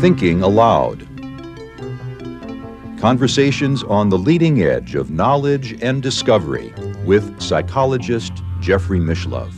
Thinking Aloud. Conversations on the leading edge of knowledge and discovery with psychologist Jeffrey Mishlove.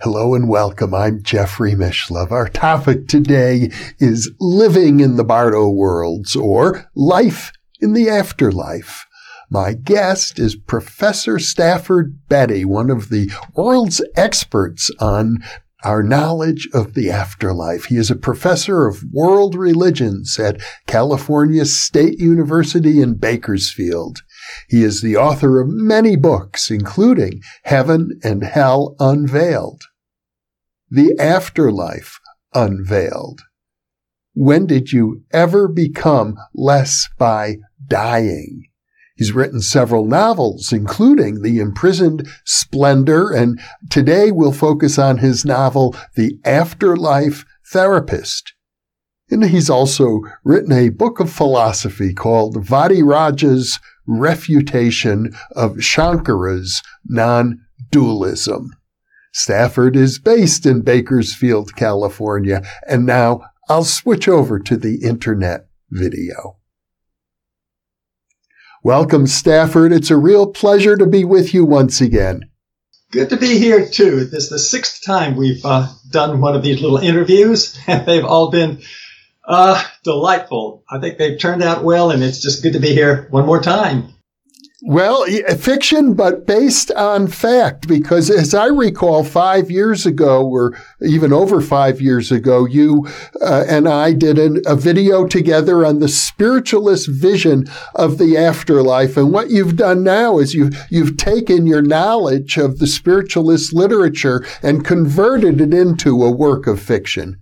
Hello and welcome. I'm Jeffrey Mishlove. Our topic today is living in the Bardo worlds or life in the afterlife. My guest is Professor Stafford Betty, one of the world's experts on our knowledge of the afterlife. He is a professor of world religions at California State University in Bakersfield. He is the author of many books, including Heaven and Hell Unveiled. The Afterlife Unveiled. When did you ever become less by dying? He's written several novels, including The Imprisoned Splendor, and today we'll focus on his novel, The Afterlife Therapist. And he's also written a book of philosophy called Vadiraj's Refutation of Shankara's Non-Dualism. Stafford is based in Bakersfield, California, and now I'll switch over to the internet video. Welcome, Stafford. It's a real pleasure to be with you once again. Good to be here too. This is the sixth time we've uh, done one of these little interviews, and they've all been uh, delightful. I think they've turned out well, and it's just good to be here one more time. Well, fiction, but based on fact, because as I recall, five years ago, or even over five years ago, you uh, and I did an, a video together on the spiritualist vision of the afterlife. And what you've done now is you, you've taken your knowledge of the spiritualist literature and converted it into a work of fiction.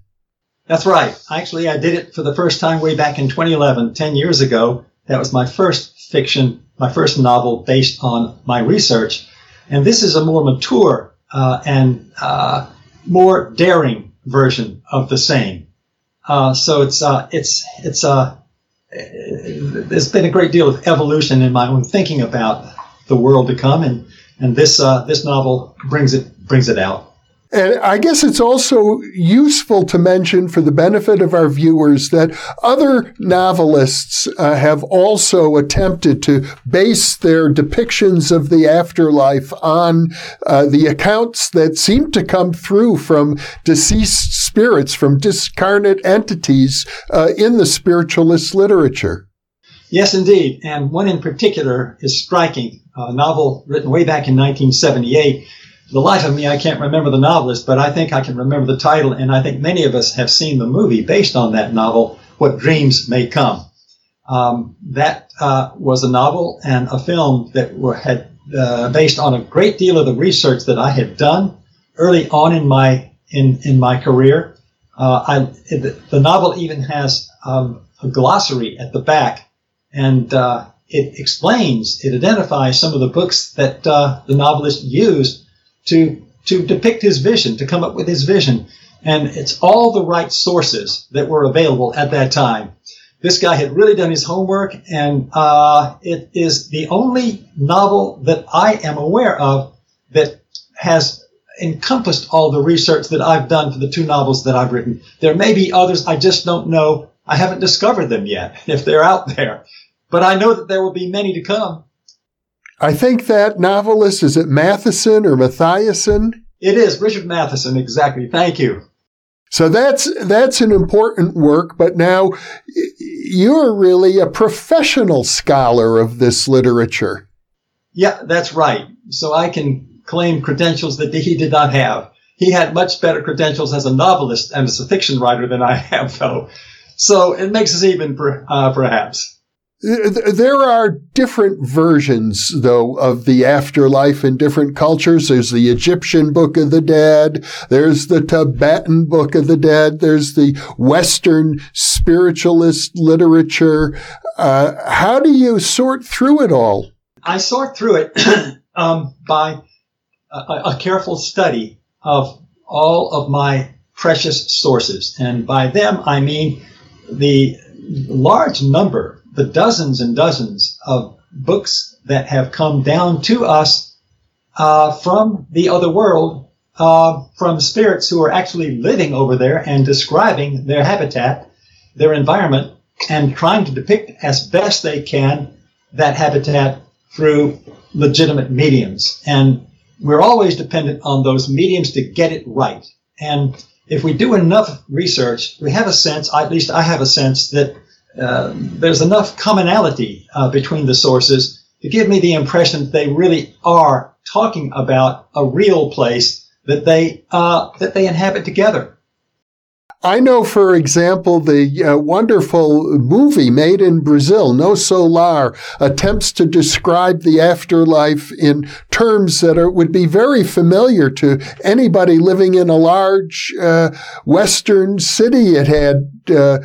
That's right. Actually, I did it for the first time way back in 2011, 10 years ago. That was my first fiction my first novel based on my research. And this is a more mature uh, and uh, more daring version of the same. Uh, so it's uh, it's it's uh, there's been a great deal of evolution in my own thinking about the world to come, and and this uh, this novel brings it brings it out. And I guess it's also useful to mention for the benefit of our viewers that other novelists uh, have also attempted to base their depictions of the afterlife on uh, the accounts that seem to come through from deceased spirits, from discarnate entities uh, in the spiritualist literature. Yes, indeed. And one in particular is striking, a novel written way back in 1978 the life of me, I can't remember the novelist, but I think I can remember the title, and I think many of us have seen the movie based on that novel, What Dreams May Come. Um, that uh, was a novel and a film that were had uh, based on a great deal of the research that I had done early on in my in in my career. Uh, I, it, the novel even has um, a glossary at the back, and uh, it explains, it identifies some of the books that uh, the novelist used to to depict his vision, to come up with his vision. And it's all the right sources that were available at that time. This guy had really done his homework, and uh, it is the only novel that I am aware of that has encompassed all the research that I've done for the two novels that I've written. There may be others, I just don't know. I haven't discovered them yet, if they're out there. But I know that there will be many to come. I think that novelist is it Matheson or Mathiasson? It is Richard Matheson, exactly. Thank you. So that's that's an important work, but now you're really a professional scholar of this literature. Yeah, that's right. So I can claim credentials that he did not have. He had much better credentials as a novelist and as a fiction writer than I have, though. So it makes us even, uh, perhaps. There are different versions, though, of the afterlife in different cultures. There's the Egyptian Book of the Dead. There's the Tibetan Book of the Dead. There's the Western spiritualist literature. Uh, how do you sort through it all? I sort through it um, by a, a careful study of all of my precious sources. And by them, I mean the large number the dozens and dozens of books that have come down to us uh, from the other world, uh, from spirits who are actually living over there and describing their habitat, their environment, and trying to depict as best they can that habitat through legitimate mediums. And we're always dependent on those mediums to get it right. And if we do enough research, we have a sense, at least I have a sense, that there's enough commonality uh, between the sources to give me the impression that they really are talking about a real place that they uh, that they inhabit together. I know, for example, the uh, wonderful movie made in Brazil, Nosso Lar, attempts to describe the afterlife in terms that are, would be very familiar to anybody living in a large uh, Western city. It had uh,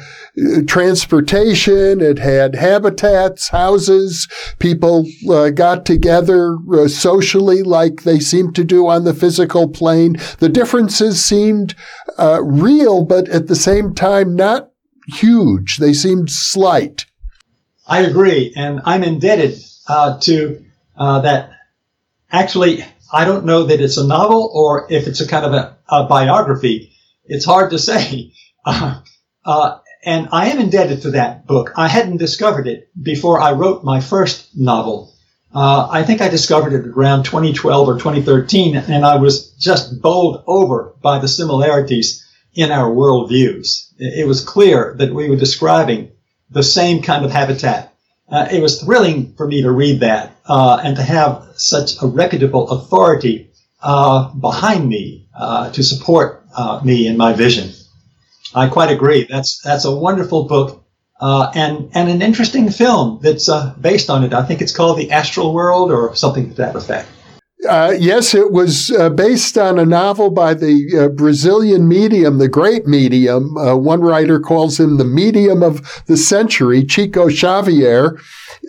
transportation, it had habitats, houses. People uh, got together uh, socially like they seemed to do on the physical plane. The differences seemed uh, real, but at the same time, not huge. They seemed slight. I agree, and I'm indebted uh, to uh, that. Actually, I don't know that it's a novel or if it's a kind of a, a biography. It's hard to say. Uh, uh, and I am indebted to that book. I hadn't discovered it before I wrote my first novel. Uh, I think I discovered it around 2012 or 2013, and I was just bowled over by the similarities in our worldviews. It was clear that we were describing the same kind of habitat. Uh, it was thrilling for me to read that uh, and to have such a reputable authority uh, behind me uh, to support uh, me in my vision. I quite agree. That's that's a wonderful book uh, and and an interesting film that's based on it. I think it's called The Astral World or something to that effect. Uh, yes, it was uh, based on a novel by the uh, Brazilian medium, the great medium. Uh, one writer calls him the medium of the century, Chico Xavier.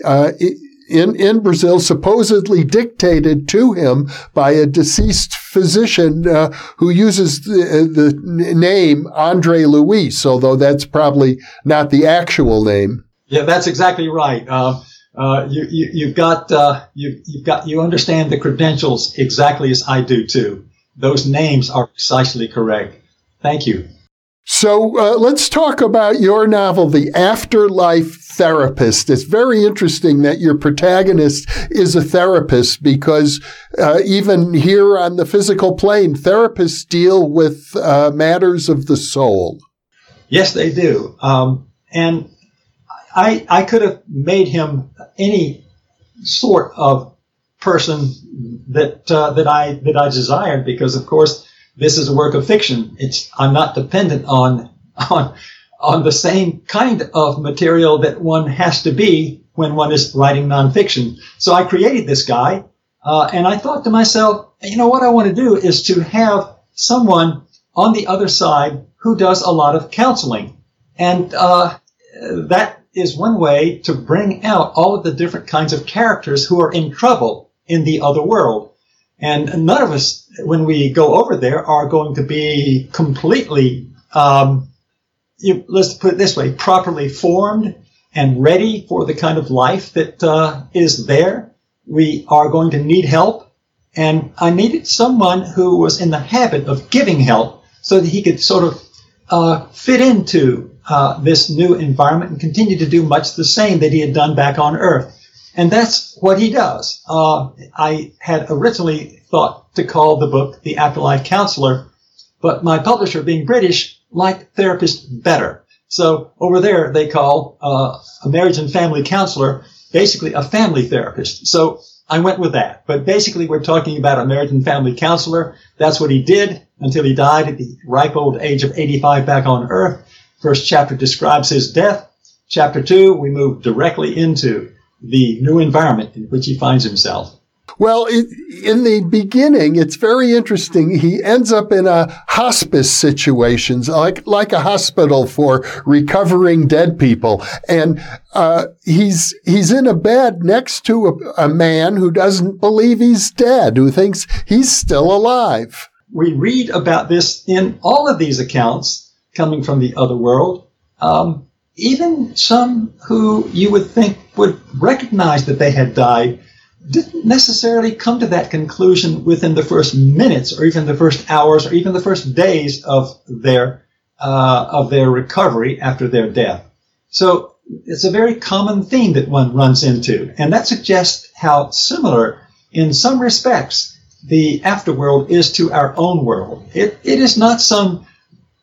It, in, in Brazil supposedly dictated to him by a deceased physician uh, who uses the, uh, the name Andre Luis, although that's probably not the actual name. Yeah, that's exactly right. Uh, uh, you, you, you've got, uh, you, you've got, you understand the credentials exactly as I do too. Those names are precisely correct. Thank you. So uh, let's talk about your novel, The Afterlife Therapist. It's very interesting that your protagonist is a therapist because uh, even here on the physical plane, therapists deal with uh, matters of the soul. Yes, they do. Um, and I, I could have made him any sort of person that uh, that I that I desired because, of course, this is a work of fiction. It's I'm not dependent on on on the same kind of material that one has to be when one is writing nonfiction. So I created this guy, uh, and I thought to myself, you know what I want to do is to have someone on the other side who does a lot of counseling, and uh, that is one way to bring out all of the different kinds of characters who are in trouble in the other world. And none of us, when we go over there, are going to be completely, um, you, let's put it this way, properly formed and ready for the kind of life that uh, is there. We are going to need help. And I needed someone who was in the habit of giving help so that he could sort of uh, fit into uh, this new environment and continue to do much the same that he had done back on Earth. And that's what he does. Uh, I had originally thought to call the book The Afterlife Counselor, but my publisher, being British, liked therapist better. So over there, they call uh, a marriage and family counselor basically a family therapist. So I went with that. But basically, we're talking about a marriage and family counselor. That's what he did until he died at the ripe old age of 85 back on Earth. First chapter describes his death. Chapter two, we move directly into the new environment in which he finds himself. Well, it, in the beginning, it's very interesting. He ends up in a hospice situation, like like a hospital for recovering dead people, and uh, he's he's in a bed next to a, a man who doesn't believe he's dead, who thinks he's still alive. We read about this in all of these accounts coming from the other world. Um, even some who you would think would recognize that they had died didn't necessarily come to that conclusion within the first minutes or even the first hours or even the first days of their uh, of their recovery after their death. So it's a very common theme that one runs into, and that suggests how similar, in some respects, the afterworld is to our own world. It, it is not some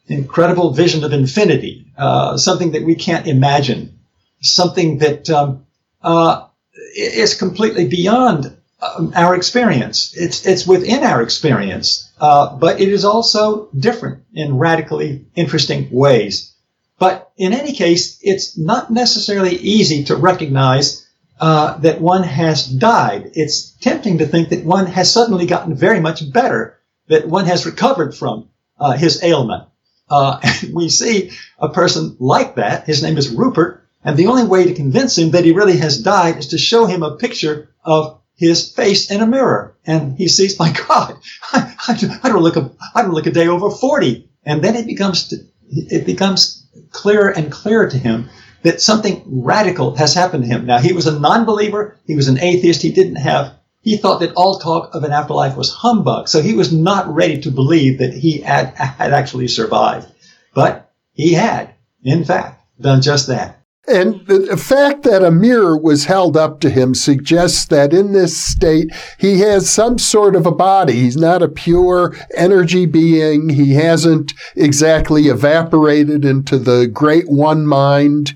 incredible vision of infinity, uh, something that we can't imagine, something that um, uh, is completely beyond um, our experience. It's it's within our experience, uh, but it is also different in radically interesting ways. But in any case, it's not necessarily easy to recognize uh, that one has died. It's tempting to think that one has suddenly gotten very much better, that one has recovered from uh, his ailment. Uh, we see a person like that. His name is Rupert, and the only way to convince him that he really has died is to show him a picture of his face in a mirror. And he sees, my God, I, I, I don't look a, I don't look a day over 40. And then it becomes, it becomes clearer and clearer to him that something radical has happened to him. Now, he was a non-believer. He was an atheist. He didn't have, he thought that all talk of an afterlife was humbug. So he was not ready to believe that he had, had actually survived. But he had, in fact, done just that. And the fact that a mirror was held up to him suggests that in this state, he has some sort of a body. He's not a pure energy being. He hasn't exactly evaporated into the great one mind.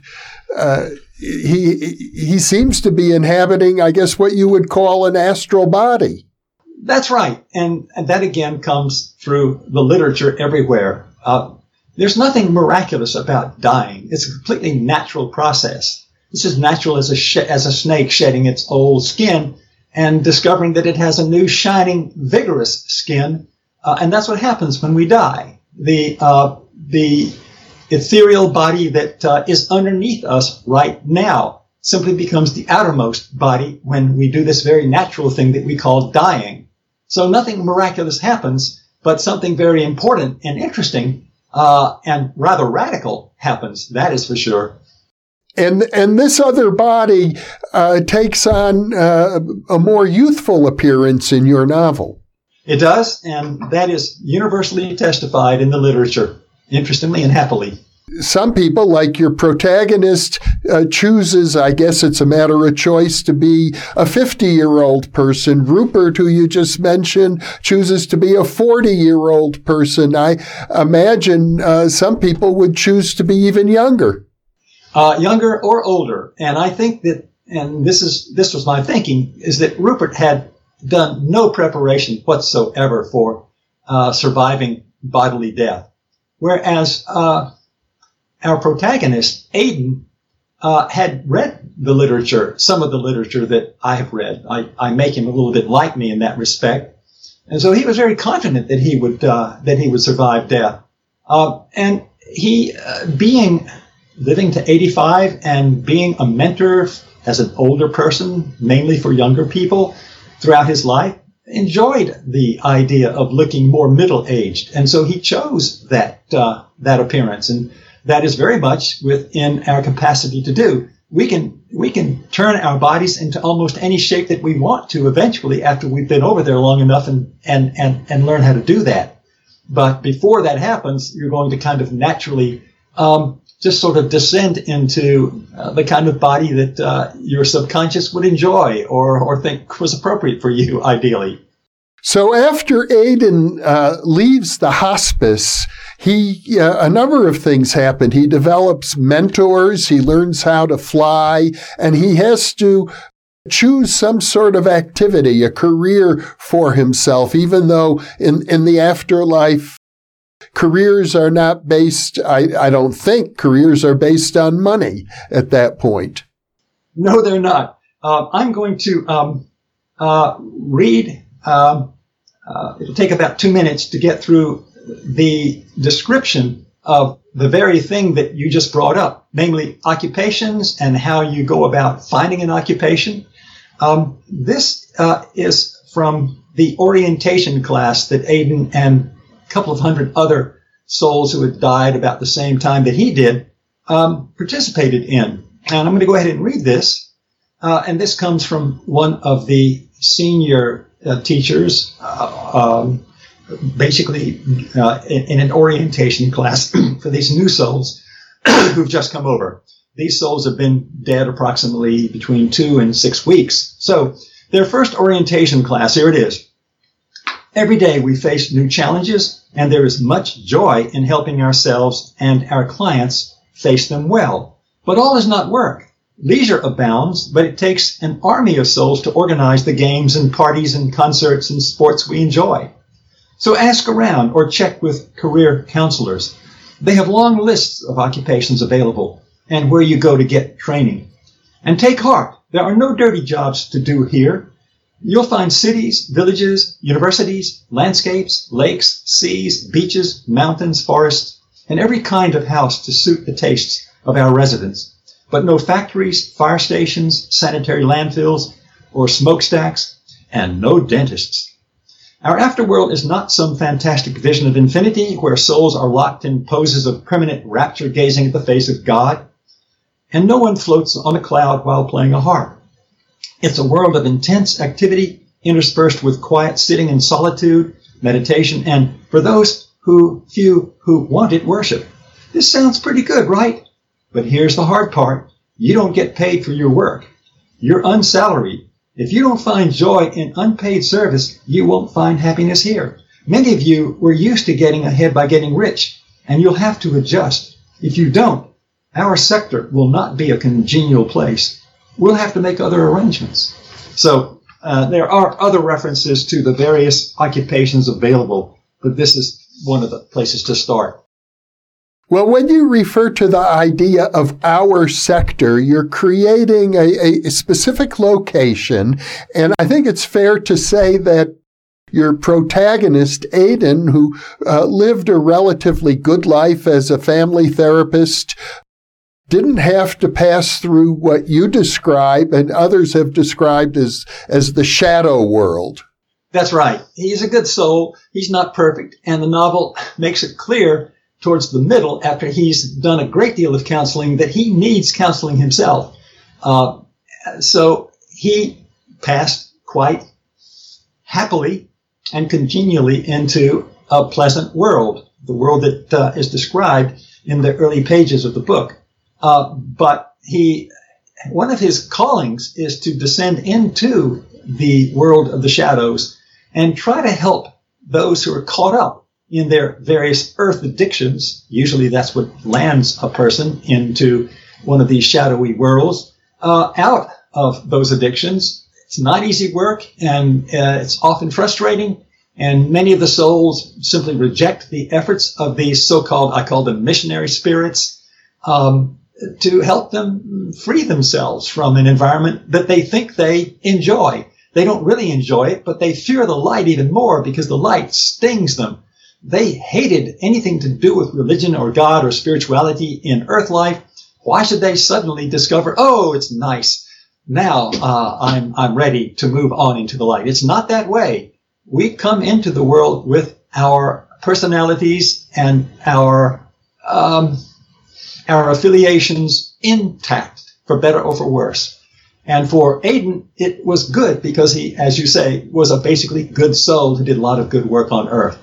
Uh, he, he seems to be inhabiting, I guess, what you would call an astral body. That's right. And, and that again comes through the literature everywhere. Uh, there's nothing miraculous about dying. It's a completely natural process. It's as natural as a, sh- as a snake shedding its old skin and discovering that it has a new, shining, vigorous skin. Uh, and that's what happens when we die. The, uh, the ethereal body that uh, is underneath us right now simply becomes the outermost body when we do this very natural thing that we call dying. So nothing miraculous happens, but something very important and interesting uh, and rather radical happens. That is for sure. And and this other body uh, takes on uh, a more youthful appearance in your novel. It does, and that is universally testified in the literature, interestingly and happily some people, like your protagonist, uh, chooses, I guess it's a matter of choice, to be a 50 year old person. Rupert, who you just mentioned, chooses to be a 40 year old person. I imagine uh, some people would choose to be even younger. Uh, younger or older. And I think that, and this is, this was my thinking, is that Rupert had done no preparation whatsoever for uh, surviving bodily death. Whereas, uh, our protagonist, Aiden, uh, had read the literature, some of the literature that I have read. I, I, make him a little bit like me in that respect. And so he was very confident that he would, uh, that he would survive death. Uh, and he, uh, being, living to 85 and being a mentor as an older person, mainly for younger people throughout his life, enjoyed the idea of looking more middle aged. And so he chose that, uh, that appearance. And that is very much within our capacity to do. We can we can turn our bodies into almost any shape that we want to eventually after we've been over there long enough and and and, and learn how to do that. But before that happens, you're going to kind of naturally um, just sort of descend into uh, the kind of body that uh, your subconscious would enjoy or or think was appropriate for you, ideally. So after Aiden uh, leaves the hospice, he uh, a number of things happen. He develops mentors, he learns how to fly, and he has to choose some sort of activity, a career for himself, even though in, in the afterlife, careers are not based, I, I don't think careers are based on money at that point. No, they're not. Uh, I'm going to um, uh, read, um, uh, it'll take about two minutes to get through the description of the very thing that you just brought up, namely occupations and how you go about finding an occupation. Um, this uh, is from the orientation class that Aiden and couple of hundred other souls who had died about the same time that he did um, participated in. And I'm going to go ahead and read this. Uh, and this comes from one of the senior uh, teachers, uh, um, basically uh, in, in, an orientation class for these new souls who've just come over. These souls have been dead approximately between two and six weeks. So their first orientation class, here it is. Every day we face new challenges, and there is much joy in helping ourselves and our clients face them well. But all is not work. Leisure abounds, but it takes an army of souls to organize the games and parties and concerts and sports we enjoy. So ask around or check with career counselors. They have long lists of occupations available and where you go to get training. And take heart. There are no dirty jobs to do here. You'll find cities, villages, universities, landscapes, lakes, seas, beaches, mountains, forests, and every kind of house to suit the tastes of our residents. But no factories, fire stations, sanitary landfills, or smokestacks, and no dentists. Our afterworld is not some fantastic vision of infinity where souls are locked in poses of permanent rapture gazing at the face of God, and no one floats on a cloud while playing a harp. It's a world of intense activity interspersed with quiet sitting in solitude, meditation, and for those who few who want it, worship. This sounds pretty good, right? But here's the hard part. You don't get paid for your work. You're unsalaried. If you don't find joy in unpaid service, you won't find happiness here. Many of you were used to getting ahead by getting rich, and you'll have to adjust. If you don't, our sector will not be a congenial place we'll have to make other arrangements. So uh, there are other references to the various occupations available, but this is one of the places to start. Well, when you refer to the idea of our sector, you're creating a, a specific location. And I think it's fair to say that your protagonist, Aiden, who uh, lived a relatively good life as a family therapist, didn't have to pass through what you describe and others have described as, as the shadow world. That's right. He's a good soul. He's not perfect. And the novel makes it clear towards the middle, after he's done a great deal of counseling, that he needs counseling himself. Uh, so he passed quite happily and congenially into a pleasant world, the world that uh, is described in the early pages of the book. Uh, but he, one of his callings is to descend into the world of the shadows and try to help those who are caught up in their various earth addictions. Usually that's what lands a person into one of these shadowy worlds, uh, out of those addictions. It's not easy work and uh, it's often frustrating. And many of the souls simply reject the efforts of these so-called, I call them missionary spirits. Um, to help them free themselves from an environment that they think they enjoy. They don't really enjoy it, but they fear the light even more because the light stings them. They hated anything to do with religion or God or spirituality in earth life. Why should they suddenly discover, oh, it's nice. Now uh, I'm, I'm ready to move on into the light. It's not that way. We come into the world with our personalities and our um, our affiliations intact, for better or for worse. And for Aiden, it was good because he, as you say, was a basically good soul who did a lot of good work on earth.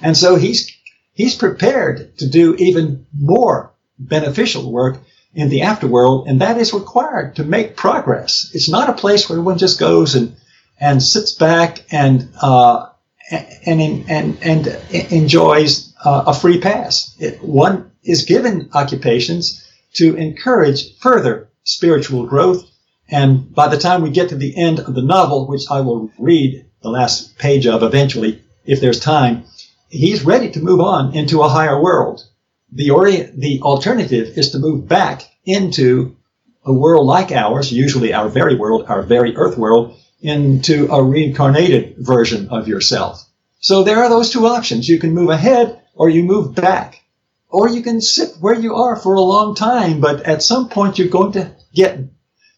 And so he's, he's prepared to do even more beneficial work in the afterworld, and that is required to make progress. It's not a place where one just goes and, and sits back and, uh, and, and, and, enjoys uh, a free pass. It, one is given occupations to encourage further spiritual growth. And by the time we get to the end of the novel, which I will read the last page of eventually, if there's time, he's ready to move on into a higher world. The, ori- the alternative is to move back into a world like ours, usually our very world, our very earth world, into a reincarnated version of yourself. So there are those two options. You can move ahead or you move back or you can sit where you are for a long time, but at some point you're going to get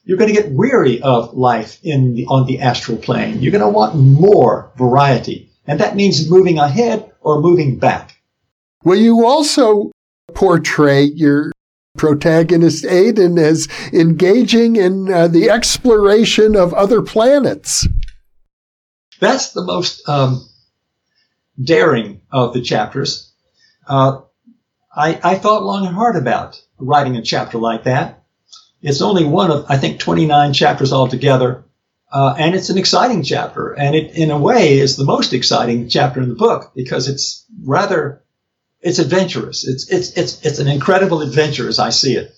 you're going to get weary of life in the, on the astral plane. You're going to want more variety, and that means moving ahead or moving back. Well, you also portray your protagonist Aiden as engaging in uh, the exploration of other planets. That's the most um, daring of the chapters. Uh, I, I thought long and hard about writing a chapter like that. It's only one of, I think, 29 chapters altogether. Uh, and it's an exciting chapter. And it, in a way, is the most exciting chapter in the book because it's rather, it's adventurous. It's, it's, it's, it's an incredible adventure as I see it.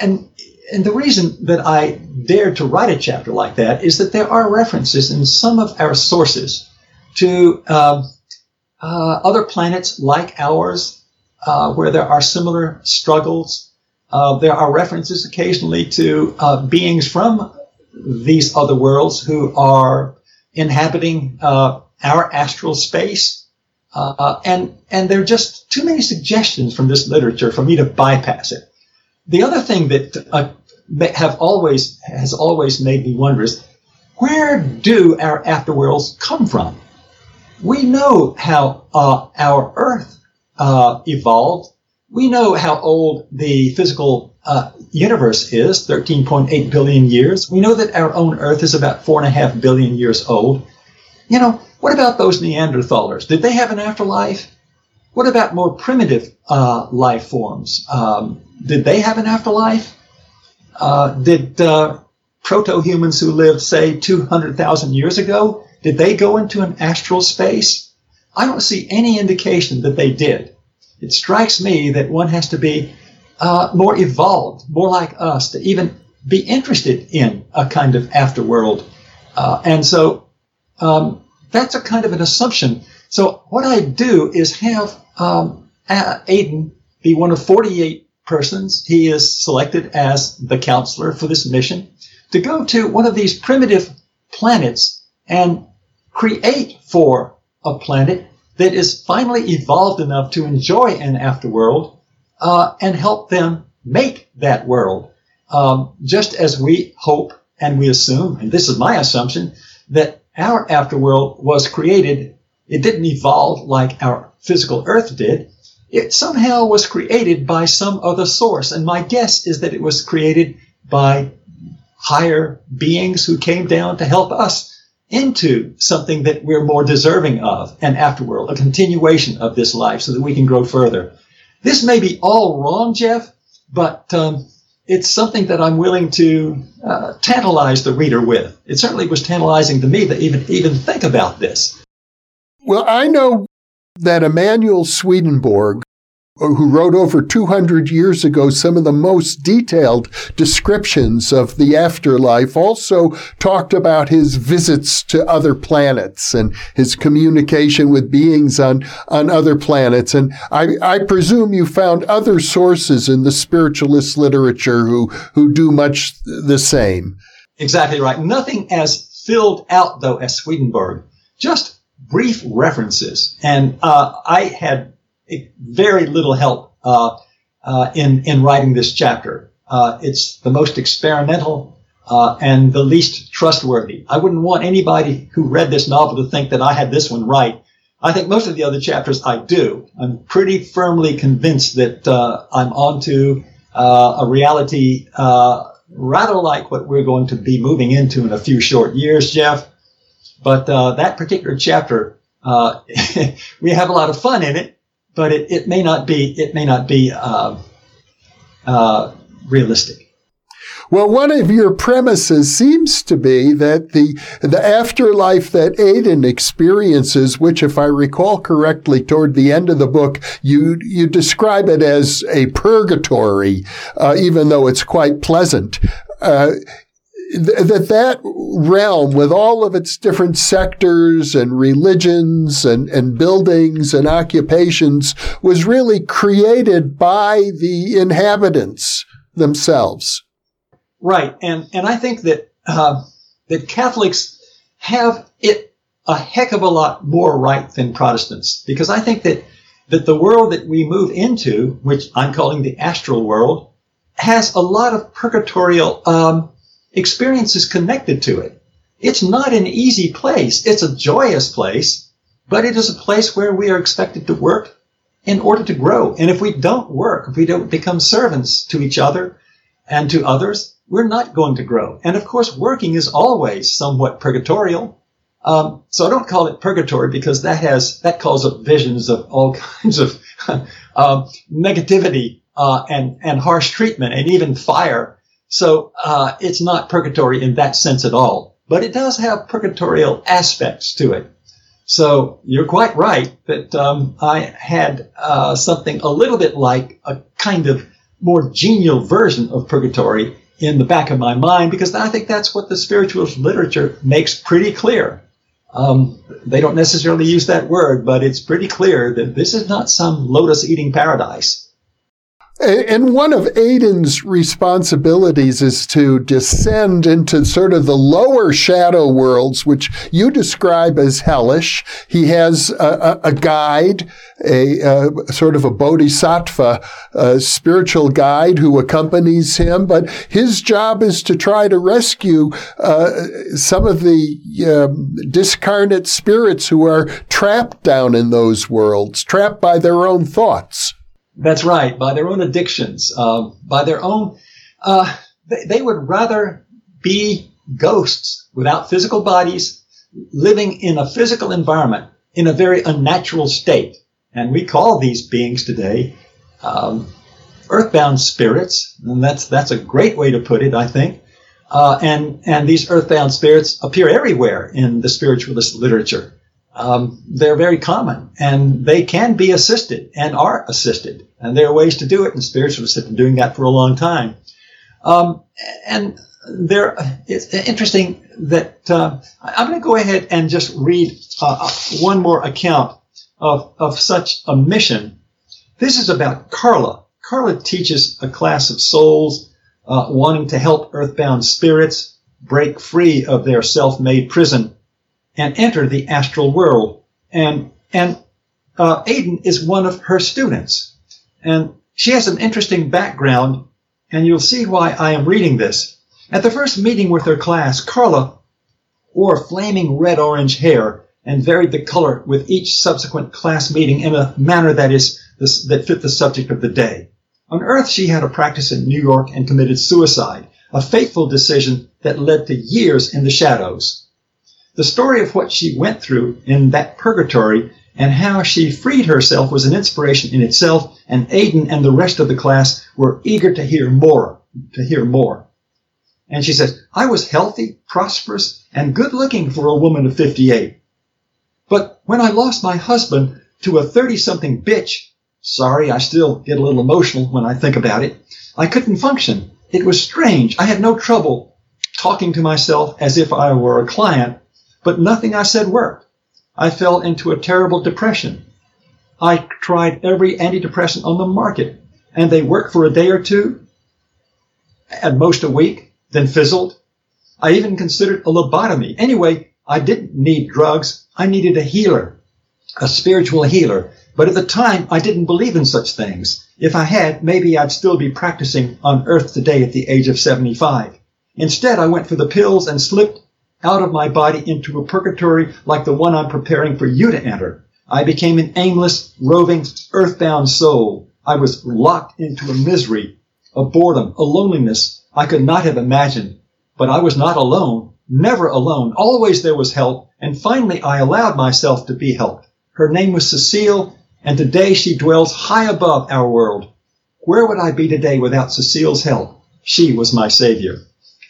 And, and the reason that I dared to write a chapter like that is that there are references in some of our sources to uh, uh, other planets like ours, uh, where there are similar struggles. Uh, there are references occasionally to uh, beings from these other worlds who are inhabiting uh, our astral space. and, and there are just too many suggestions from this literature for me to bypass it. The other thing that have always has always made me wonder is where do our afterworlds come from? We know how uh, our Earth uh, evolved. We know how old the physical uh, universe is, 13.8 billion years. We know that our own Earth is about 4.5 billion years old. You know, what about those Neanderthalers? Did they have an afterlife? What about more primitive uh, life forms? Um, did they have an afterlife? Uh, did uh, proto-humans who lived, say, 200,000 years ago, did they go into an astral space? I don't see any indication that they did. It strikes me that one has to be uh, more evolved, more like us, to even be interested in a kind of afterworld. Uh, and so um, that's a kind of an assumption. So what I do is have um, Aiden be one of 48 persons. He is selected as the counselor for this mission to go to one of these primitive planets and create for a planet that is finally evolved enough to enjoy an afterworld uh, and help them make that world. Um, just as we hope and we assume, and this is my assumption, that our afterworld was created, it didn't evolve like our physical Earth did it somehow was created by some other source. And my guess is that it was created by higher beings who came down to help us into something that we're more deserving of, an afterworld, a continuation of this life so that we can grow further. This may be all wrong, Jeff, but um, it's something that I'm willing to uh, tantalize the reader with. It certainly was tantalizing to me to even, even think about this. Well, I know that Emanuel Swedenborg, who wrote over 200 years ago some of the most detailed descriptions of the afterlife, also talked about his visits to other planets and his communication with beings on, on other planets. And I, I presume you found other sources in the spiritualist literature who, who do much the same. Exactly right. Nothing as filled out, though, as Swedenborg. Just brief references, and uh, I had very little help uh, uh, in in writing this chapter. Uh, it's the most experimental uh, and the least trustworthy. I wouldn't want anybody who read this novel to think that I had this one right. I think most of the other chapters I do. I'm pretty firmly convinced that uh, I'm onto uh, a reality rather like what we're going to be moving into in a few short years, Jeff. But uh, that particular chapter, uh, we have a lot of fun in it, but it, it may not be it may not be uh, uh, realistic. Well, one of your premises seems to be that the the afterlife that Aiden experiences, which, if I recall correctly, toward the end of the book, you you describe it as a purgatory, uh, even though it's quite pleasant. Uh, that that realm with all of its different sectors and religions and, and buildings and occupations was really created by the inhabitants themselves. Right, and and I think that uh, that Catholics have it a heck of a lot more right than Protestants because I think that that the world that we move into, which I'm calling the astral world, has a lot of purgatorial um, experiences connected to it. It's not an easy place. It's a joyous place, but it is a place where we are expected to work in order to grow. And if we don't work, if we don't become servants to each other and to others, we're not going to grow. And of course, working is always somewhat purgatorial. Um, so I don't call it purgatory because that has that calls up visions of all kinds of uh, negativity uh, and and harsh treatment and even fire. So uh, it's not purgatory in that sense at all, but it does have purgatorial aspects to it. So you're quite right that um, I had uh, something a little bit like a kind of more genial version of purgatory in the back of my mind because I think that's what the spiritualist literature makes pretty clear. Um, they don't necessarily use that word, but it's pretty clear that this is not some lotus eating paradise. And one of Aiden's responsibilities is to descend into sort of the lower shadow worlds, which you describe as hellish. He has a, a guide, a, a, sort of a bodhisattva, a spiritual guide who accompanies him, but his job is to try to rescue uh, some of the um, discarnate spirits who are trapped down in those worlds, trapped by their own thoughts. That's right, by their own addictions, uh, by their own. Uh, they, they, would rather be ghosts without physical bodies, living in a physical environment in a very unnatural state. And we call these beings today um, earthbound spirits, and that's that's a great way to put it, I think. Uh, and and these earthbound spirits appear everywhere in the spiritualist literature um, they're very common and they can be assisted and are assisted. And there are ways to do it, and spiritualists have been doing that for a long time. Um, and there, it's interesting that uh, I'm going to go ahead and just read uh, one more account of, of such a mission. This is about Carla. Carla teaches a class of souls uh, wanting to help earthbound spirits break free of their self-made prison and enter the astral world. And, and uh, Aiden is one of her students. And she has an interesting background, and you'll see why I am reading this. At the first meeting with her class, Carla wore flaming red orange hair and varied the color with each subsequent class meeting in a manner that is this, that fit the subject of the day. On Earth, she had a practice in New York and committed suicide, a fateful decision that led to years in the shadows the story of what she went through in that purgatory and how she freed herself was an inspiration in itself, and Aiden and the rest of the class were eager to hear more, to hear more. And she says, I was healthy, prosperous, and good looking for a woman of 58. But when I lost my husband to a 30 something bitch, sorry, I still get a little emotional when I think about it, I couldn't function. It was strange. I had no trouble talking to myself as if I were a client but nothing I said worked. I fell into a terrible depression. I tried every antidepressant on the market, and they worked for a day or two, at most a week, then fizzled. I even considered a lobotomy. Anyway, I didn't need drugs. I needed a healer, a spiritual healer. But at the time, I didn't believe in such things. If I had, maybe I'd still be practicing on earth today at the age of 75. Instead, I went for the pills and slipped out of my body into a purgatory like the one I'm preparing for you to enter. I became an aimless, roving, earthbound soul. I was locked into a misery, a boredom, a loneliness I could not have imagined. But I was not alone, never alone. Always there was help, and finally I allowed myself to be helped. Her name was Cecile, and today she dwells high above our world. Where would I be today without Cecile's help? She was my savior.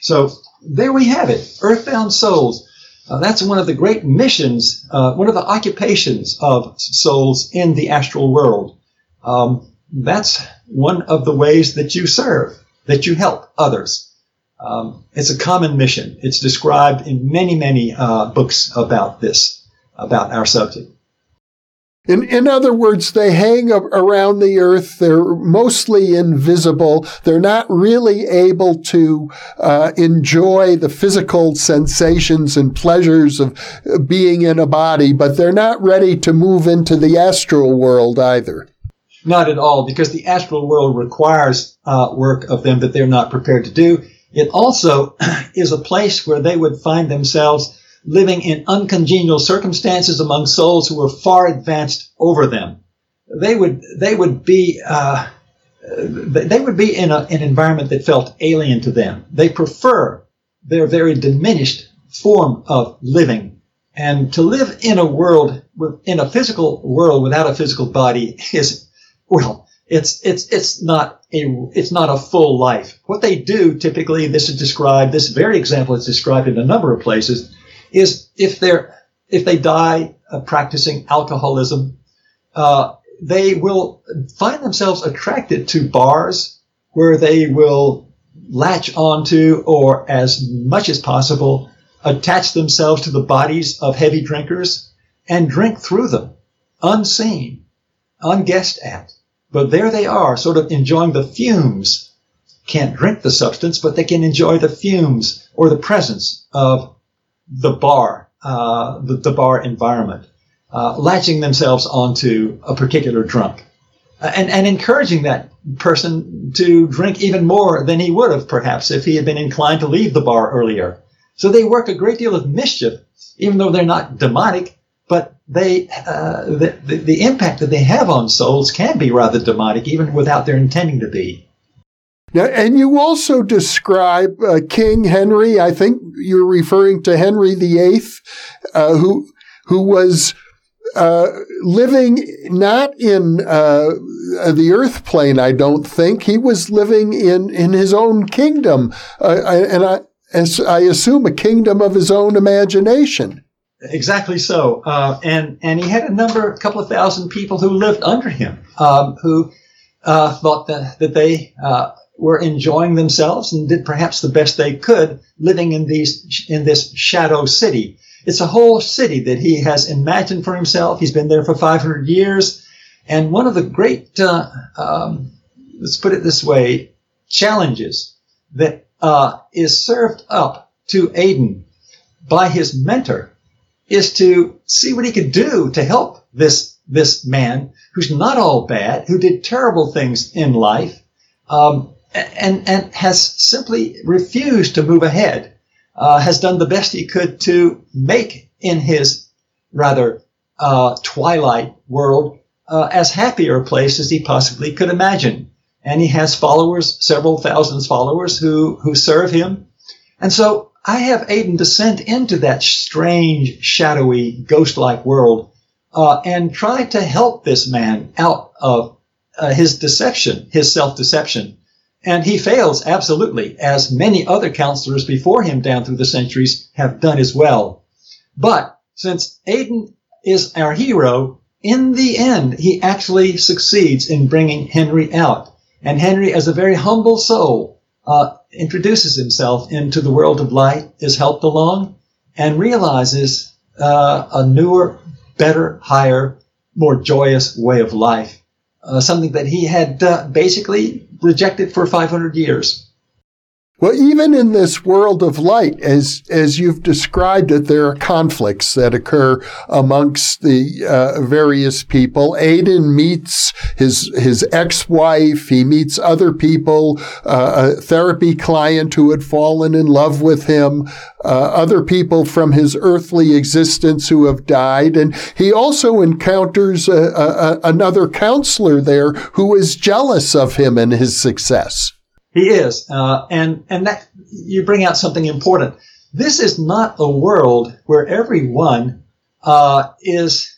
So there we have it, earthbound souls. Uh, that's one of the great missions, uh, one of the occupations of souls in the astral world. Um, that's one of the ways that you serve, that you help others. Um, it's a common mission. It's described in many, many uh, books about this, about our subject. In, in other words, they hang around the earth. They're mostly invisible. They're not really able to uh, enjoy the physical sensations and pleasures of uh, being in a body, but they're not ready to move into the astral world either. Not at all, because the astral world requires uh, work of them that they're not prepared to do. It also is a place where they would find themselves living in uncongenial circumstances among souls who were far advanced over them. they would they would be uh, they would be in a, an environment that felt alien to them. They prefer their very diminished form of living, and to live in a world in a physical world without a physical body is well it's it's it's not a it's not a full life. What they do typically, this is described. This very example is described in a number of places. Is if they're if they die uh, practicing alcoholism, uh, they will find themselves attracted to bars where they will latch onto or as much as possible attach themselves to the bodies of heavy drinkers and drink through them unseen, unguessed at. But there they are, sort of enjoying the fumes. Can't drink the substance, but they can enjoy the fumes or the presence of the bar, uh, the, the, bar environment, uh, latching themselves onto a particular drunk. Uh, and, and encouraging that person to drink even more than he would have perhaps if he had been inclined to leave the bar earlier. So they work a great deal of mischief, even though they're not demonic but they uh, the, the, the impact that they have on souls can be rather demonic, even without their intending to be. Now, and you also describe uh, King Henry. I think you're referring to Henry VIII, uh, who who was uh, living not in uh, the earth plane. I don't think he was living in in his own kingdom, uh, and I as I assume a kingdom of his own imagination. Exactly so. Uh, and, and he had a number, a couple of thousand people who lived under him, um, who uh, thought that, that they uh, were enjoying themselves and did perhaps the best they could living in these in this shadow city. It's a whole city that he has imagined for himself. He's been there for 500 years. And one of the great, uh, um, let's put it this way, challenges that uh, is served up to Aiden by his mentor is to see what he could do to help this this man who's not all bad, who did terrible things in life, um, and and has simply refused to move ahead. Uh, has done the best he could to make in his rather uh, twilight world uh, as happy a place as he possibly could imagine. And he has followers, several thousands followers who who serve him. And so I have Aiden descend into that strange, shadowy, ghost-like world uh, and try to help this man out of uh, his deception, his self-deception. And he fails absolutely, as many other counselors before him down through the centuries have done as well. But since Aiden is our hero, in the end, he actually succeeds in bringing Henry out. And Henry, as a very humble soul, uh, introduces himself into the world of light, is helped along, and realizes uh, a newer, better, higher, more joyous way of life. Uh, something that he had uh, basically rejected for 500 years. Well, even in this world of light, as as you've described it, there are conflicts that occur amongst the uh, various people. Aiden meets his his ex-wife. He meets other people, uh, a therapy client who had fallen in love with him, uh, other people from his earthly existence who have died, and he also encounters a, a, another counselor there who is jealous of him and his success. He is, uh, and and that you bring out something important. This is not a world where everyone uh, is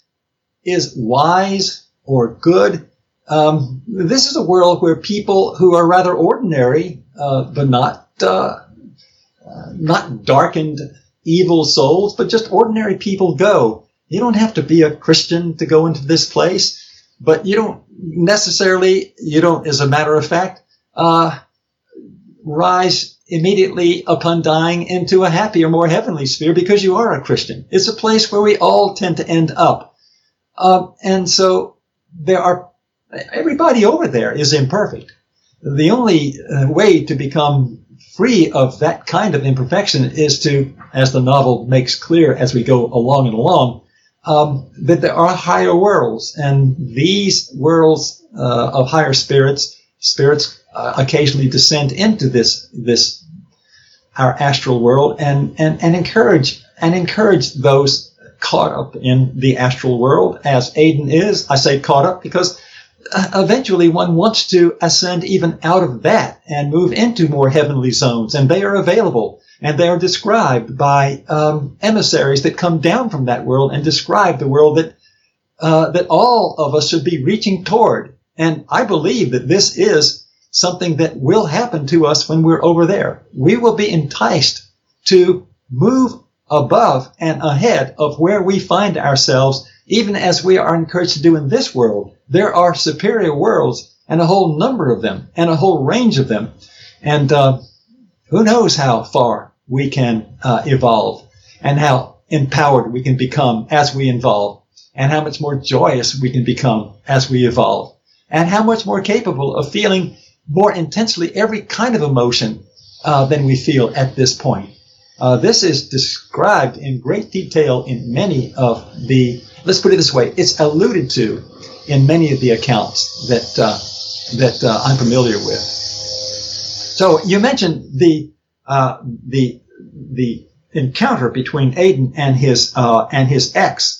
is wise or good. Um, this is a world where people who are rather ordinary, uh, but not uh, uh, not darkened evil souls, but just ordinary people go. You don't have to be a Christian to go into this place, but you don't necessarily. You don't, as a matter of fact. Uh, rise immediately upon dying into a happier, more heavenly sphere because you are a Christian. It's a place where we all tend to end up. Uh, and so there are, everybody over there is imperfect. The only uh, way to become free of that kind of imperfection is to, as the novel makes clear as we go along and along, um, that there are higher worlds, and these worlds uh, of higher spirits, spirits uh, occasionally descend into this this our astral world and, and and encourage and encourage those caught up in the astral world as Aiden is. I say caught up because uh, eventually one wants to ascend even out of that and move into more heavenly zones, and they are available. And they are described by um, emissaries that come down from that world and describe the world that uh, that all of us should be reaching toward. And I believe that this is something that will happen to us when we're over there. We will be enticed to move above and ahead of where we find ourselves, even as we are encouraged to do in this world. There are superior worlds and a whole number of them and a whole range of them. And uh, who knows how far we can uh, evolve and how empowered we can become as we evolve and how much more joyous we can become as we evolve and how much more capable of feeling more intensely every kind of emotion uh, than we feel at this point. Uh, this is described in great detail in many of the, let's put it this way, it's alluded to in many of the accounts that, uh, that uh, I'm familiar with. So you mentioned the, uh, the, the encounter between Aiden and his, uh, and his ex.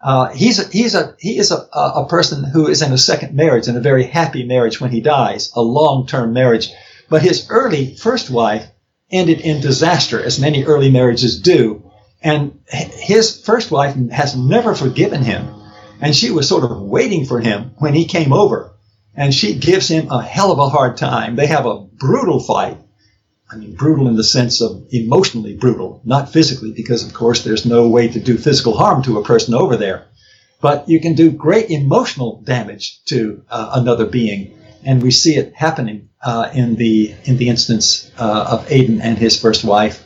Uh, he's a, he's a, he is a, a person who is in a second marriage and a very happy marriage when he dies, a long-term marriage. But his early first wife ended in disaster, as many early marriages do. And his first wife has never forgiven him. And she was sort of waiting for him when he came over. And she gives him a hell of a hard time. They have a brutal fight. I mean, brutal in the sense of emotionally brutal, not physically, because of course there's no way to do physical harm to a person over there. But you can do great emotional damage to uh, another being and we see it happening uh, in the in the instance uh, of Aiden and his first wife.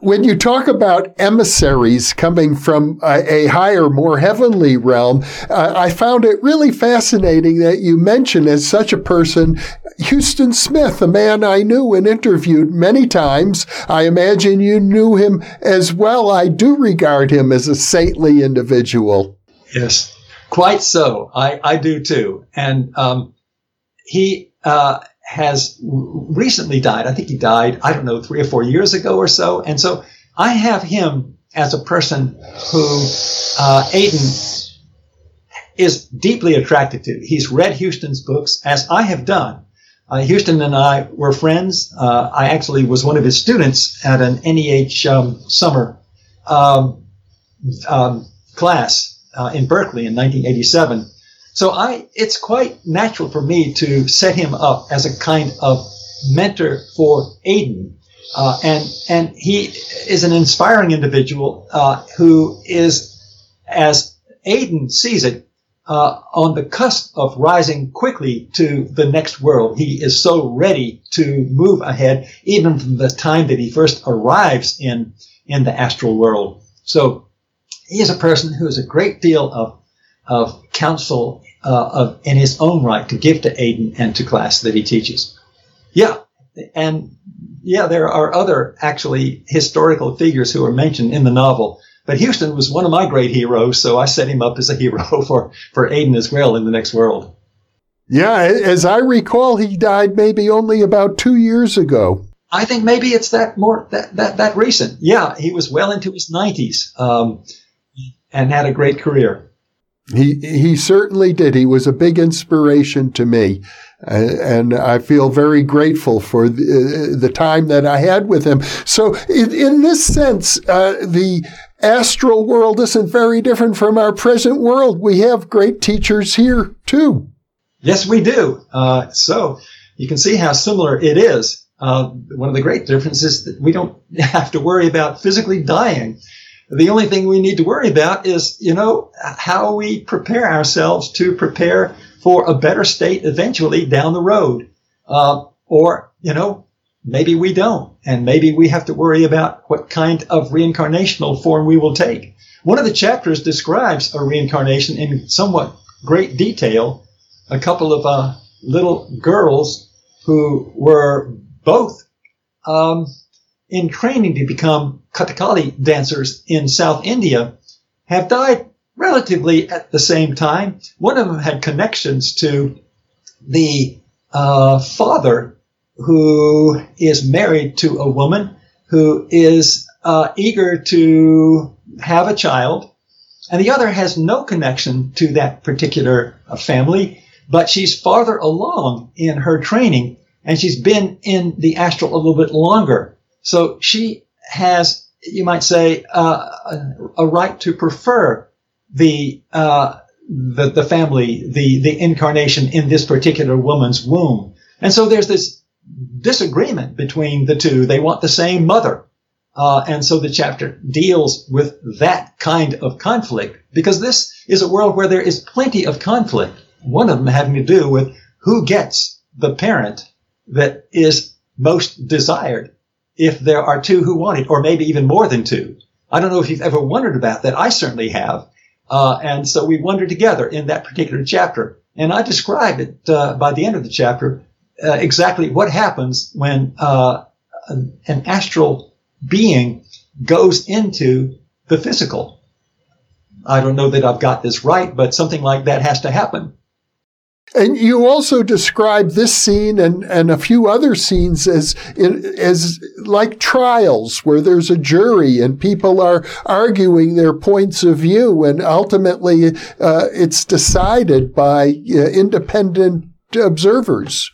When you talk about emissaries coming from a, a higher, more heavenly realm, uh, I found it really fascinating that you mention as such a person Huston Smith, a man I knew and interviewed many times. I imagine you knew him as well. I do regard him as a saintly individual. Yes, quite so. I, I do too. And um, he uh, has recently died. I think he died, I don't know, three or four years ago or so. And so I have him as a person who uh, Aiden is deeply attracted to. He's read Huston's books, as I have done. Uh, Huston and I were friends. Uh, I actually was one of his students at an NEH um, summer um, um, class uh, in Berkeley in 1987. So I, it's quite natural for me to set him up as a kind of mentor for Aiden. Uh, and, and he is an inspiring individual, uh, who is, as Aiden sees it, uh, on the cusp of rising quickly to the next world. He is so ready to move ahead, even from the time that he first arrives in, in the astral world. So he is a person who is a great deal of, of counsel uh, of, in his own right to give to Aiden and to class that he teaches. Yeah, and yeah, there are other actually historical figures who are mentioned in the novel. But Huston was one of my great heroes, so I set him up as a hero for, for Aiden as well in the next world. Yeah, as I recall, he died maybe only about two years ago. I think maybe it's that more that that, that recent. Yeah, he was well into his nineties um, and had a great career. He he certainly did. He was a big inspiration to me, uh, and I feel very grateful for the, uh, the, time that I had with him. So, in, in this sense, uh, the astral world isn't very different from our present world. We have great teachers here too. Yes, we do. Uh, so you can see how similar it is. Uh, one of the great differences that we don't have to worry about physically dying. The only thing we need to worry about is, you know, how we prepare ourselves to prepare for a better state eventually down the road. Uh, or, you know, maybe we don't. And maybe we have to worry about what kind of reincarnational form we will take. One of the chapters describes a reincarnation in somewhat great detail. A couple of uh, little girls who were both um, in training to become Kathakali dancers in South India have died relatively at the same time. One of them had connections to the uh, father who is married to a woman who is uh, eager to have a child, and the other has no connection to that particular uh, family, but she's farther along in her training, and she's been in the astral a little bit longer. So she has, you might say, uh, a, right to prefer the, uh, the the family, the the incarnation in this particular woman's womb. And so there's this disagreement between the two. They want the same mother. Uh, and so the chapter deals with that kind of conflict because this is a world where there is plenty of conflict. One of them having to do with who gets the parent that is most desired if there are two who want it, or maybe even more than two. I don't know if you've ever wondered about that. I certainly have. Uh, and so we wondered together in that particular chapter. And I describe it uh, by the end of the chapter uh, exactly what happens when uh, an, an astral being goes into the physical. I don't know that I've got this right, but something like that has to happen. And you also describe this scene and, and a few other scenes as as like trials where there's a jury and people are arguing their points of view, and ultimately uh, it's decided by uh, independent observers.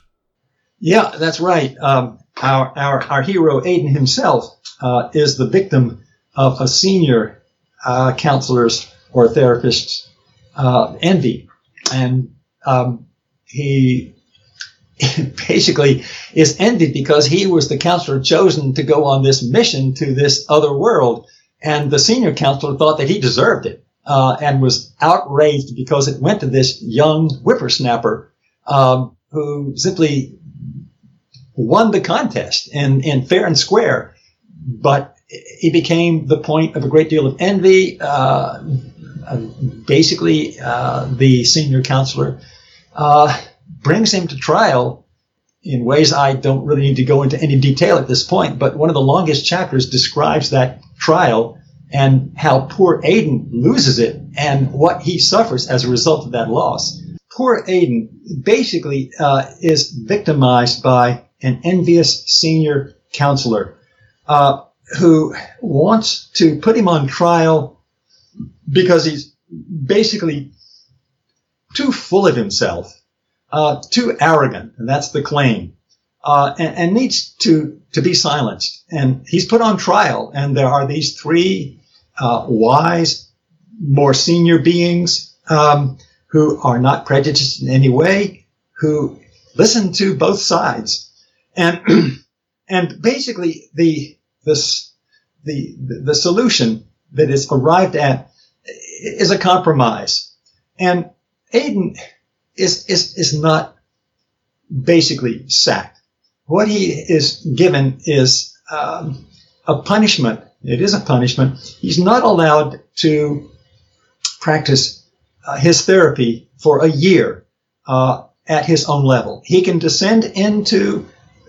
Yeah, that's right. Um, our, our, our hero, Aiden himself, uh, is the victim of a senior uh, counselor's or therapist's uh, envy. And um, he basically is envied because he was the counselor chosen to go on this mission to this other world. And the senior counselor thought that he deserved it uh, and was outraged because it went to this young whippersnapper um, who simply won the contest in, in fair and square, but he became the point of a great deal of envy. Uh, basically, uh, the senior counselor uh, brings him to trial in ways I don't really need to go into any detail at this point, but one of the longest chapters describes that trial and how poor Aiden loses it and what he suffers as a result of that loss. Poor Aiden basically uh, is victimized by an envious senior counselor uh, who wants to put him on trial because he's basically too full of himself, uh, too arrogant, and that's the claim, uh, and, and, needs to to be silenced. And he's put on trial, and there are these three uh, wise, more senior beings um, who are not prejudiced in any way, who listen to both sides and and basically the this the the solution that is arrived at is a compromise. And Aiden is is is not basically sacked. What he is given is um, a punishment. It is a punishment. He's not allowed to practice uh, his therapy for a year uh, at his own level. He can descend into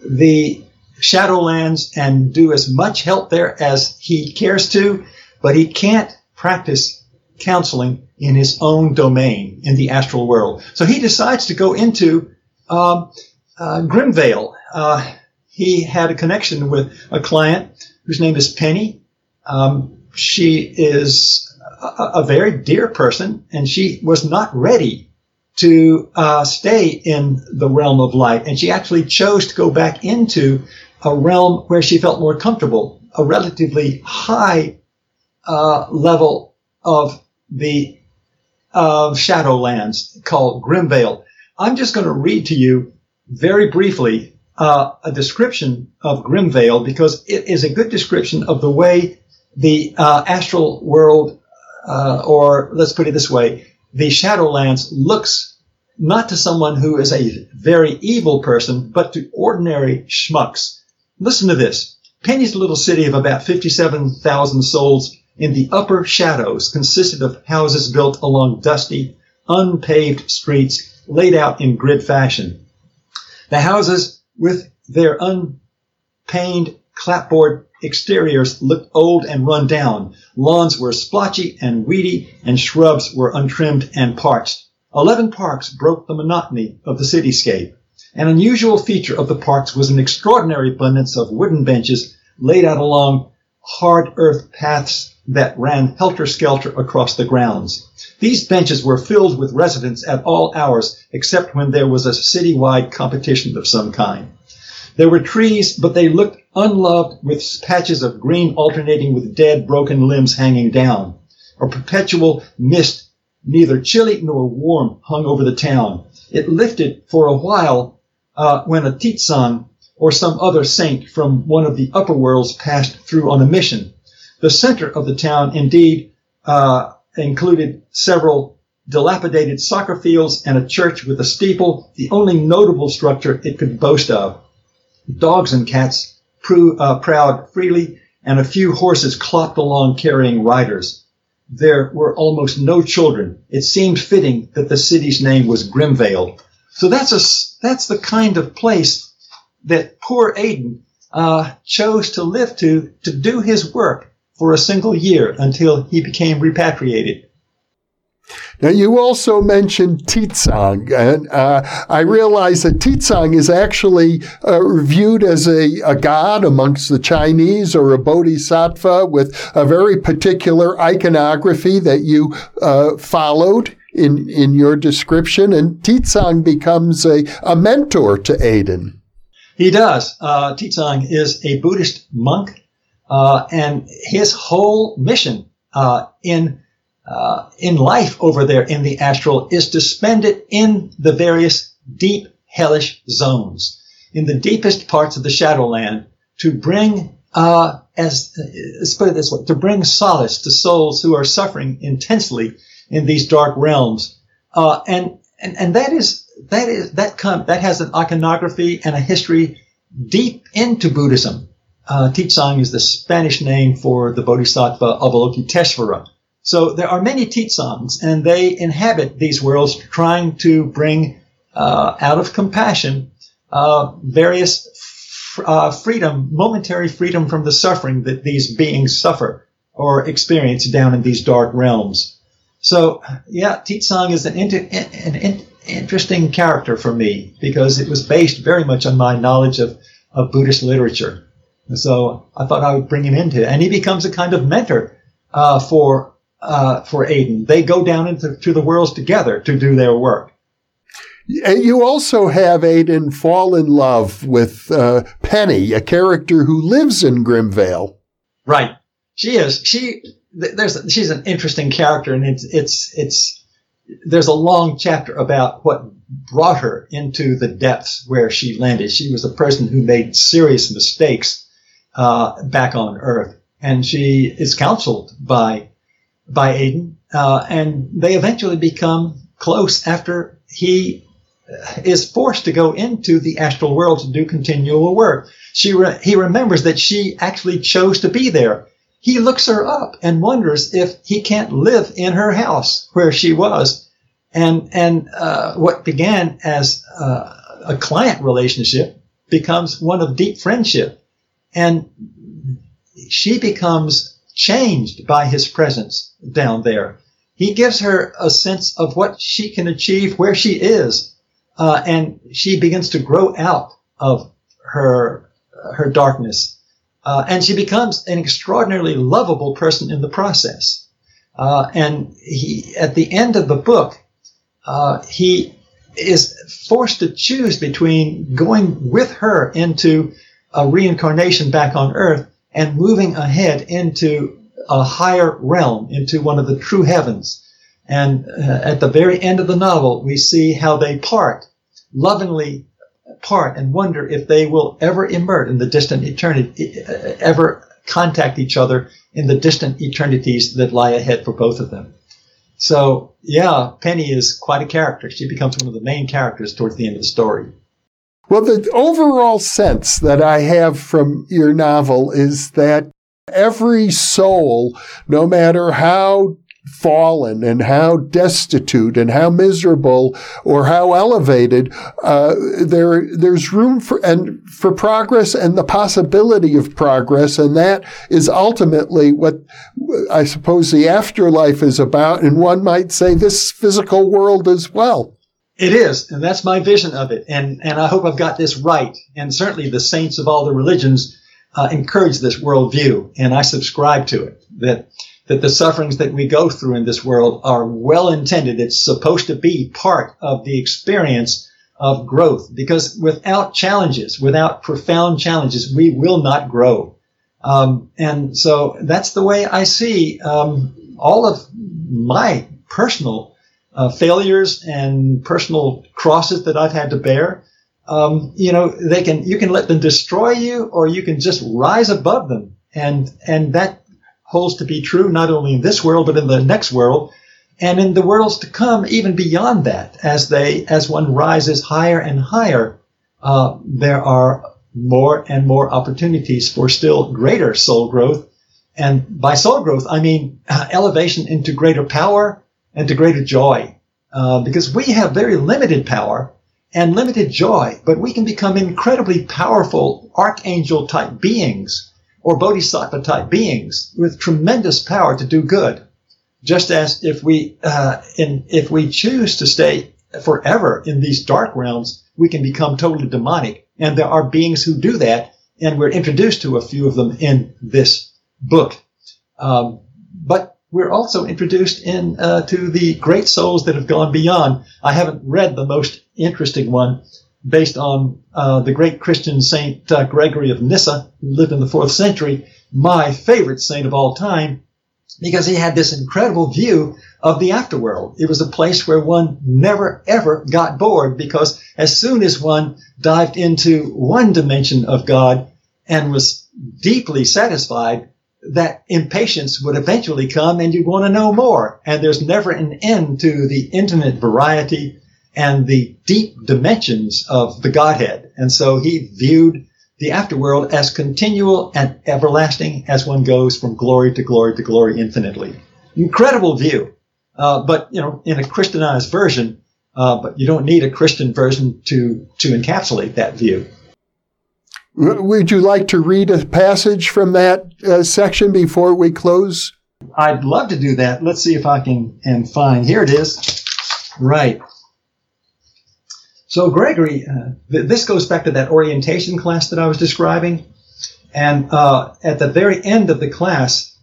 the Shadowlands and do as much help there as he cares to, but he can't practice counseling in his own domain in the astral world. So he decides to go into um, uh, Grimvale. Uh, he had a connection with a client whose name is Penny. Um, she is a, a, very dear person, and she was not ready to uh, stay in the realm of light. And she actually chose to go back into a realm where she felt more comfortable, a relatively high uh, level of the of Shadowlands called Grimvale. I'm just going to read to you very briefly uh, a description of Grimvale because it is a good description of the way the uh, astral world, uh, or let's put it this way, the Shadowlands looks not to someone who is a very evil person, but to ordinary schmucks. Listen to this. Penny's a little city of about 57,000 souls in the upper shadows consisted of houses built along dusty, unpaved streets laid out in grid fashion. The houses, with their unpainted clapboard exteriors looked old and run down. Lawns were splotchy and weedy, and shrubs were untrimmed and parched. Eleven parks broke the monotony of the cityscape. An unusual feature of the parks was an extraordinary abundance of wooden benches laid out along hard earth paths that ran helter-skelter across the grounds. These benches were filled with residents at all hours except when there was a citywide competition of some kind. There were trees, but they looked unloved with patches of green alternating with dead, broken limbs hanging down. A perpetual mist, neither chilly nor warm, hung over the town. It lifted for a while uh, when a Titsang or some other saint from one of the upper worlds passed through on a mission. The center of the town, indeed, uh, included several dilapidated soccer fields and a church with a steeple, the only notable structure it could boast of. Dogs and cats uh, prowled freely, and a few horses clopped along carrying riders. There were almost no children. It seemed fitting that the city's name was Grimvale. So that's a that's the kind of place that poor Aiden uh, chose to live to to do his work for a single year until he became repatriated. Now, you also mentioned Titsang, and uh, I realize that Titsang is actually uh, viewed as a, a, god amongst the Chinese or a bodhisattva with a very particular iconography that you uh, followed in, in your description, and Titsang becomes a, a mentor to Aiden. He does. Uh, Titsang is a Buddhist monk, uh, and his whole mission uh, in uh, in life over there in the astral is to spend it in the various deep hellish zones, in the deepest parts of the Shadowland, to bring, uh, as let's put it this way, to bring solace to souls who are suffering intensely in these dark realms, uh, and and and that is that is that come that has an iconography and a history deep into Buddhism. Uh, Titsang is the Spanish name for the Bodhisattva Avalokiteshvara so there are many Titsangs, and they inhabit these worlds trying to bring uh, out of compassion uh, various f- uh, freedom, momentary freedom from the suffering that these beings suffer or experience down in these dark realms. So, yeah, Titsang is an, inter- an interesting character for me because it was based very much on my knowledge of, of Buddhist literature. And so I thought I would bring him into it. And he becomes a kind of mentor uh, for uh, for Aiden. They go down into to the worlds together to do their work. And you also have Aiden fall in love with uh, Penny, a character who lives in Grimvale. Right. She is. She there's she's an interesting character, and it's it's it's there's a long chapter about what brought her into the depths where she landed. She was a person who made serious mistakes uh, back on Earth, and she is counseled by by Aiden, uh, and they eventually become close after he uh, is forced to go into the astral world to do continual work. She re- he remembers that she actually chose to be there. He looks her up and wonders if he can't live in her house where she was, and and uh, what began as uh, a client relationship becomes one of deep friendship, and she becomes changed by his presence down there. He gives her a sense of what she can achieve where she is, uh, and she begins to grow out of her her darkness, uh, and she becomes an extraordinarily lovable person in the process. Uh, and he, at the end of the book, uh, he is forced to choose between going with her into a reincarnation back on Earth and moving ahead into a higher realm, into one of the true heavens. And uh, at the very end of the novel, we see how they part, lovingly part, and wonder if they will ever emerge in the distant eternity, ever contact each other in the distant eternities that lie ahead for both of them. So, yeah, Penny is quite a character. She becomes one of the main characters towards the end of the story. Well, the overall sense that I have from your novel is that every soul, no matter how fallen and how destitute and how miserable or how elevated, uh, there there's room for and for progress and the possibility of progress, and that is ultimately what I suppose the afterlife is about. And one might say this physical world as well. It is, and that's my vision of it. And and I hope I've got this right. And certainly the saints of all the religions uh, encourage this worldview, and I subscribe to it. That that the sufferings that we go through in this world are well intended. It's supposed to be part of the experience of growth because without challenges, without profound challenges, we will not grow. Um, and so that's the way I see um, all of my personal uh, failures and personal crosses that I've had to bear. Um, you know, they can you can let them destroy you, or you can just rise above them, and and that holds to be true not only in this world but in the next world and in the worlds to come even beyond that as they as one rises higher and higher uh, there are more and more opportunities for still greater soul growth. And by soul growth i mean uh, elevation into greater power and to greater joy. Uh, because we have very limited power and limited joy but we can become incredibly powerful archangel type beings or bodhisattva type beings with tremendous power to do good. Just as if we, uh, in, if we choose to stay forever in these dark realms, we can become totally demonic. And there are beings who do that, and we're introduced to a few of them in this book. Um, but we're also introduced in uh, to the great souls that have gone beyond. I haven't read the most interesting one, based on uh, the great Christian Saint uh, Gregory of Nyssa, who lived in the fourth century, my favorite saint of all time, because he had this incredible view of the afterworld. It was a place where one never ever got bored because as soon as one dived into one dimension of God and was deeply satisfied, that impatience would eventually come and you'd want to know more. And there's never an end to the infinite variety and the deep dimensions of the Godhead. And so he viewed the afterworld as continual and everlasting as one goes from glory to glory to glory infinitely. Incredible view. Uh, but, you know, in a Christianized version, uh, but you don't need a Christian version to, to encapsulate that view. Would you like to read a passage from that uh, section before we close? I'd love to do that. Let's see if I can and find. Here it is. Right. So Gregory, uh, th- this goes back to that orientation class that I was describing. And uh, at the very end of the class,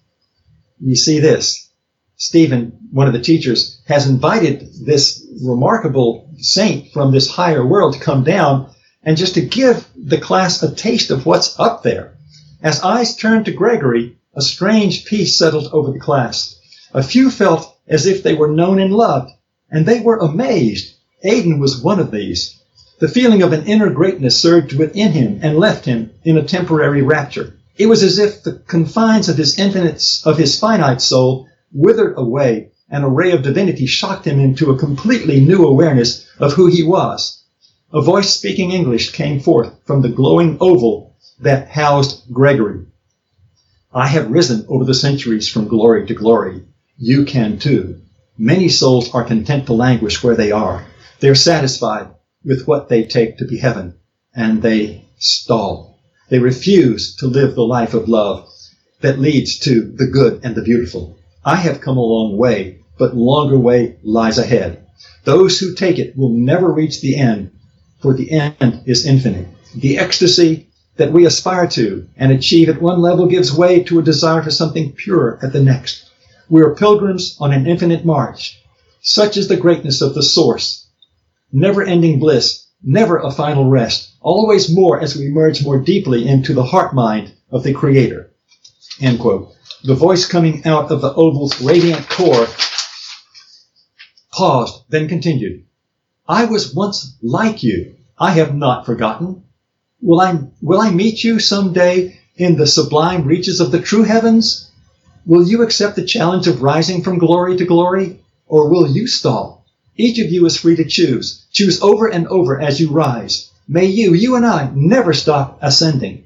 you see this. Stephen, one of the teachers, has invited this remarkable saint from this higher world to come down and just to give the class a taste of what's up there. As eyes turned to Gregory, a strange peace settled over the class. A few felt as if they were known and loved, and they were amazed Aiden was one of these. The feeling of an inner greatness surged within him and left him in a temporary rapture. It was as if the confines of his infinite, of his finite soul withered away and a ray of divinity shocked him into a completely new awareness of who he was. A voice speaking English came forth from the glowing oval that housed Gregory. I have risen over the centuries from glory to glory. You can too. Many souls are content to languish where they are. They're satisfied with what they take to be heaven and they stall. They refuse to live the life of love that leads to the good and the beautiful. I have come a long way, but longer way lies ahead. Those who take it will never reach the end, for the end is infinite. The ecstasy that we aspire to and achieve at one level gives way to a desire for something pure at the next. We are pilgrims on an infinite march. Such is the greatness of the source never ending bliss, never a final rest, always more as we merge more deeply into the heart mind of the Creator. End quote. The voice coming out of the oval's radiant core paused, then continued. I was once like you. I have not forgotten. Will I, will I meet you someday in the sublime reaches of the true heavens? Will you accept the challenge of rising from glory to glory? Or will you stall? Each of you is free to choose. Choose over and over as you rise. May you, you and I, never stop ascending.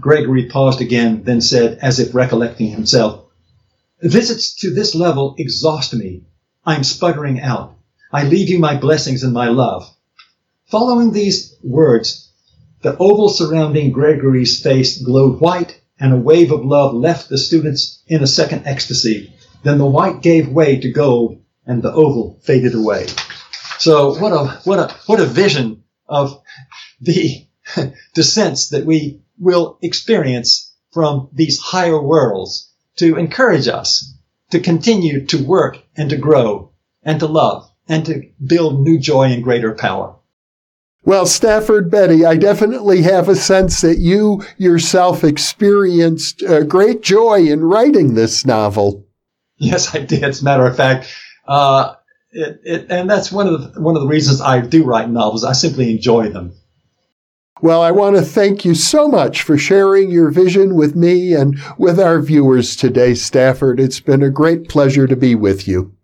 Gregory paused again, then said, as if recollecting himself, Visits to this level exhaust me. I'm sputtering out. I leave you my blessings and my love. Following these words, the oval surrounding Gregory's face glowed white, and a wave of love left the students in a second ecstasy. Then the white gave way to gold, and the oval faded away. So what a what a what a vision of the descents that we will experience from these higher worlds to encourage us to continue to work and to grow and to love and to build new joy and greater power. Well, Stafford Betty, I definitely have a sense that you yourself experienced uh, great joy in writing this novel. Yes, I did. As a matter of fact, uh, it, it, and that's one of the, one of the reasons I do write novels. I simply enjoy them. Well, I want to thank you so much for sharing your vision with me and with our viewers today, Stafford. It's been a great pleasure to be with you.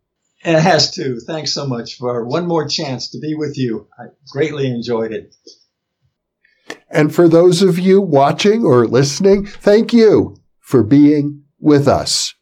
It has too. Thanks so much for one more chance to be with you. I greatly enjoyed it. And for those of you watching or listening, thank you for being with us.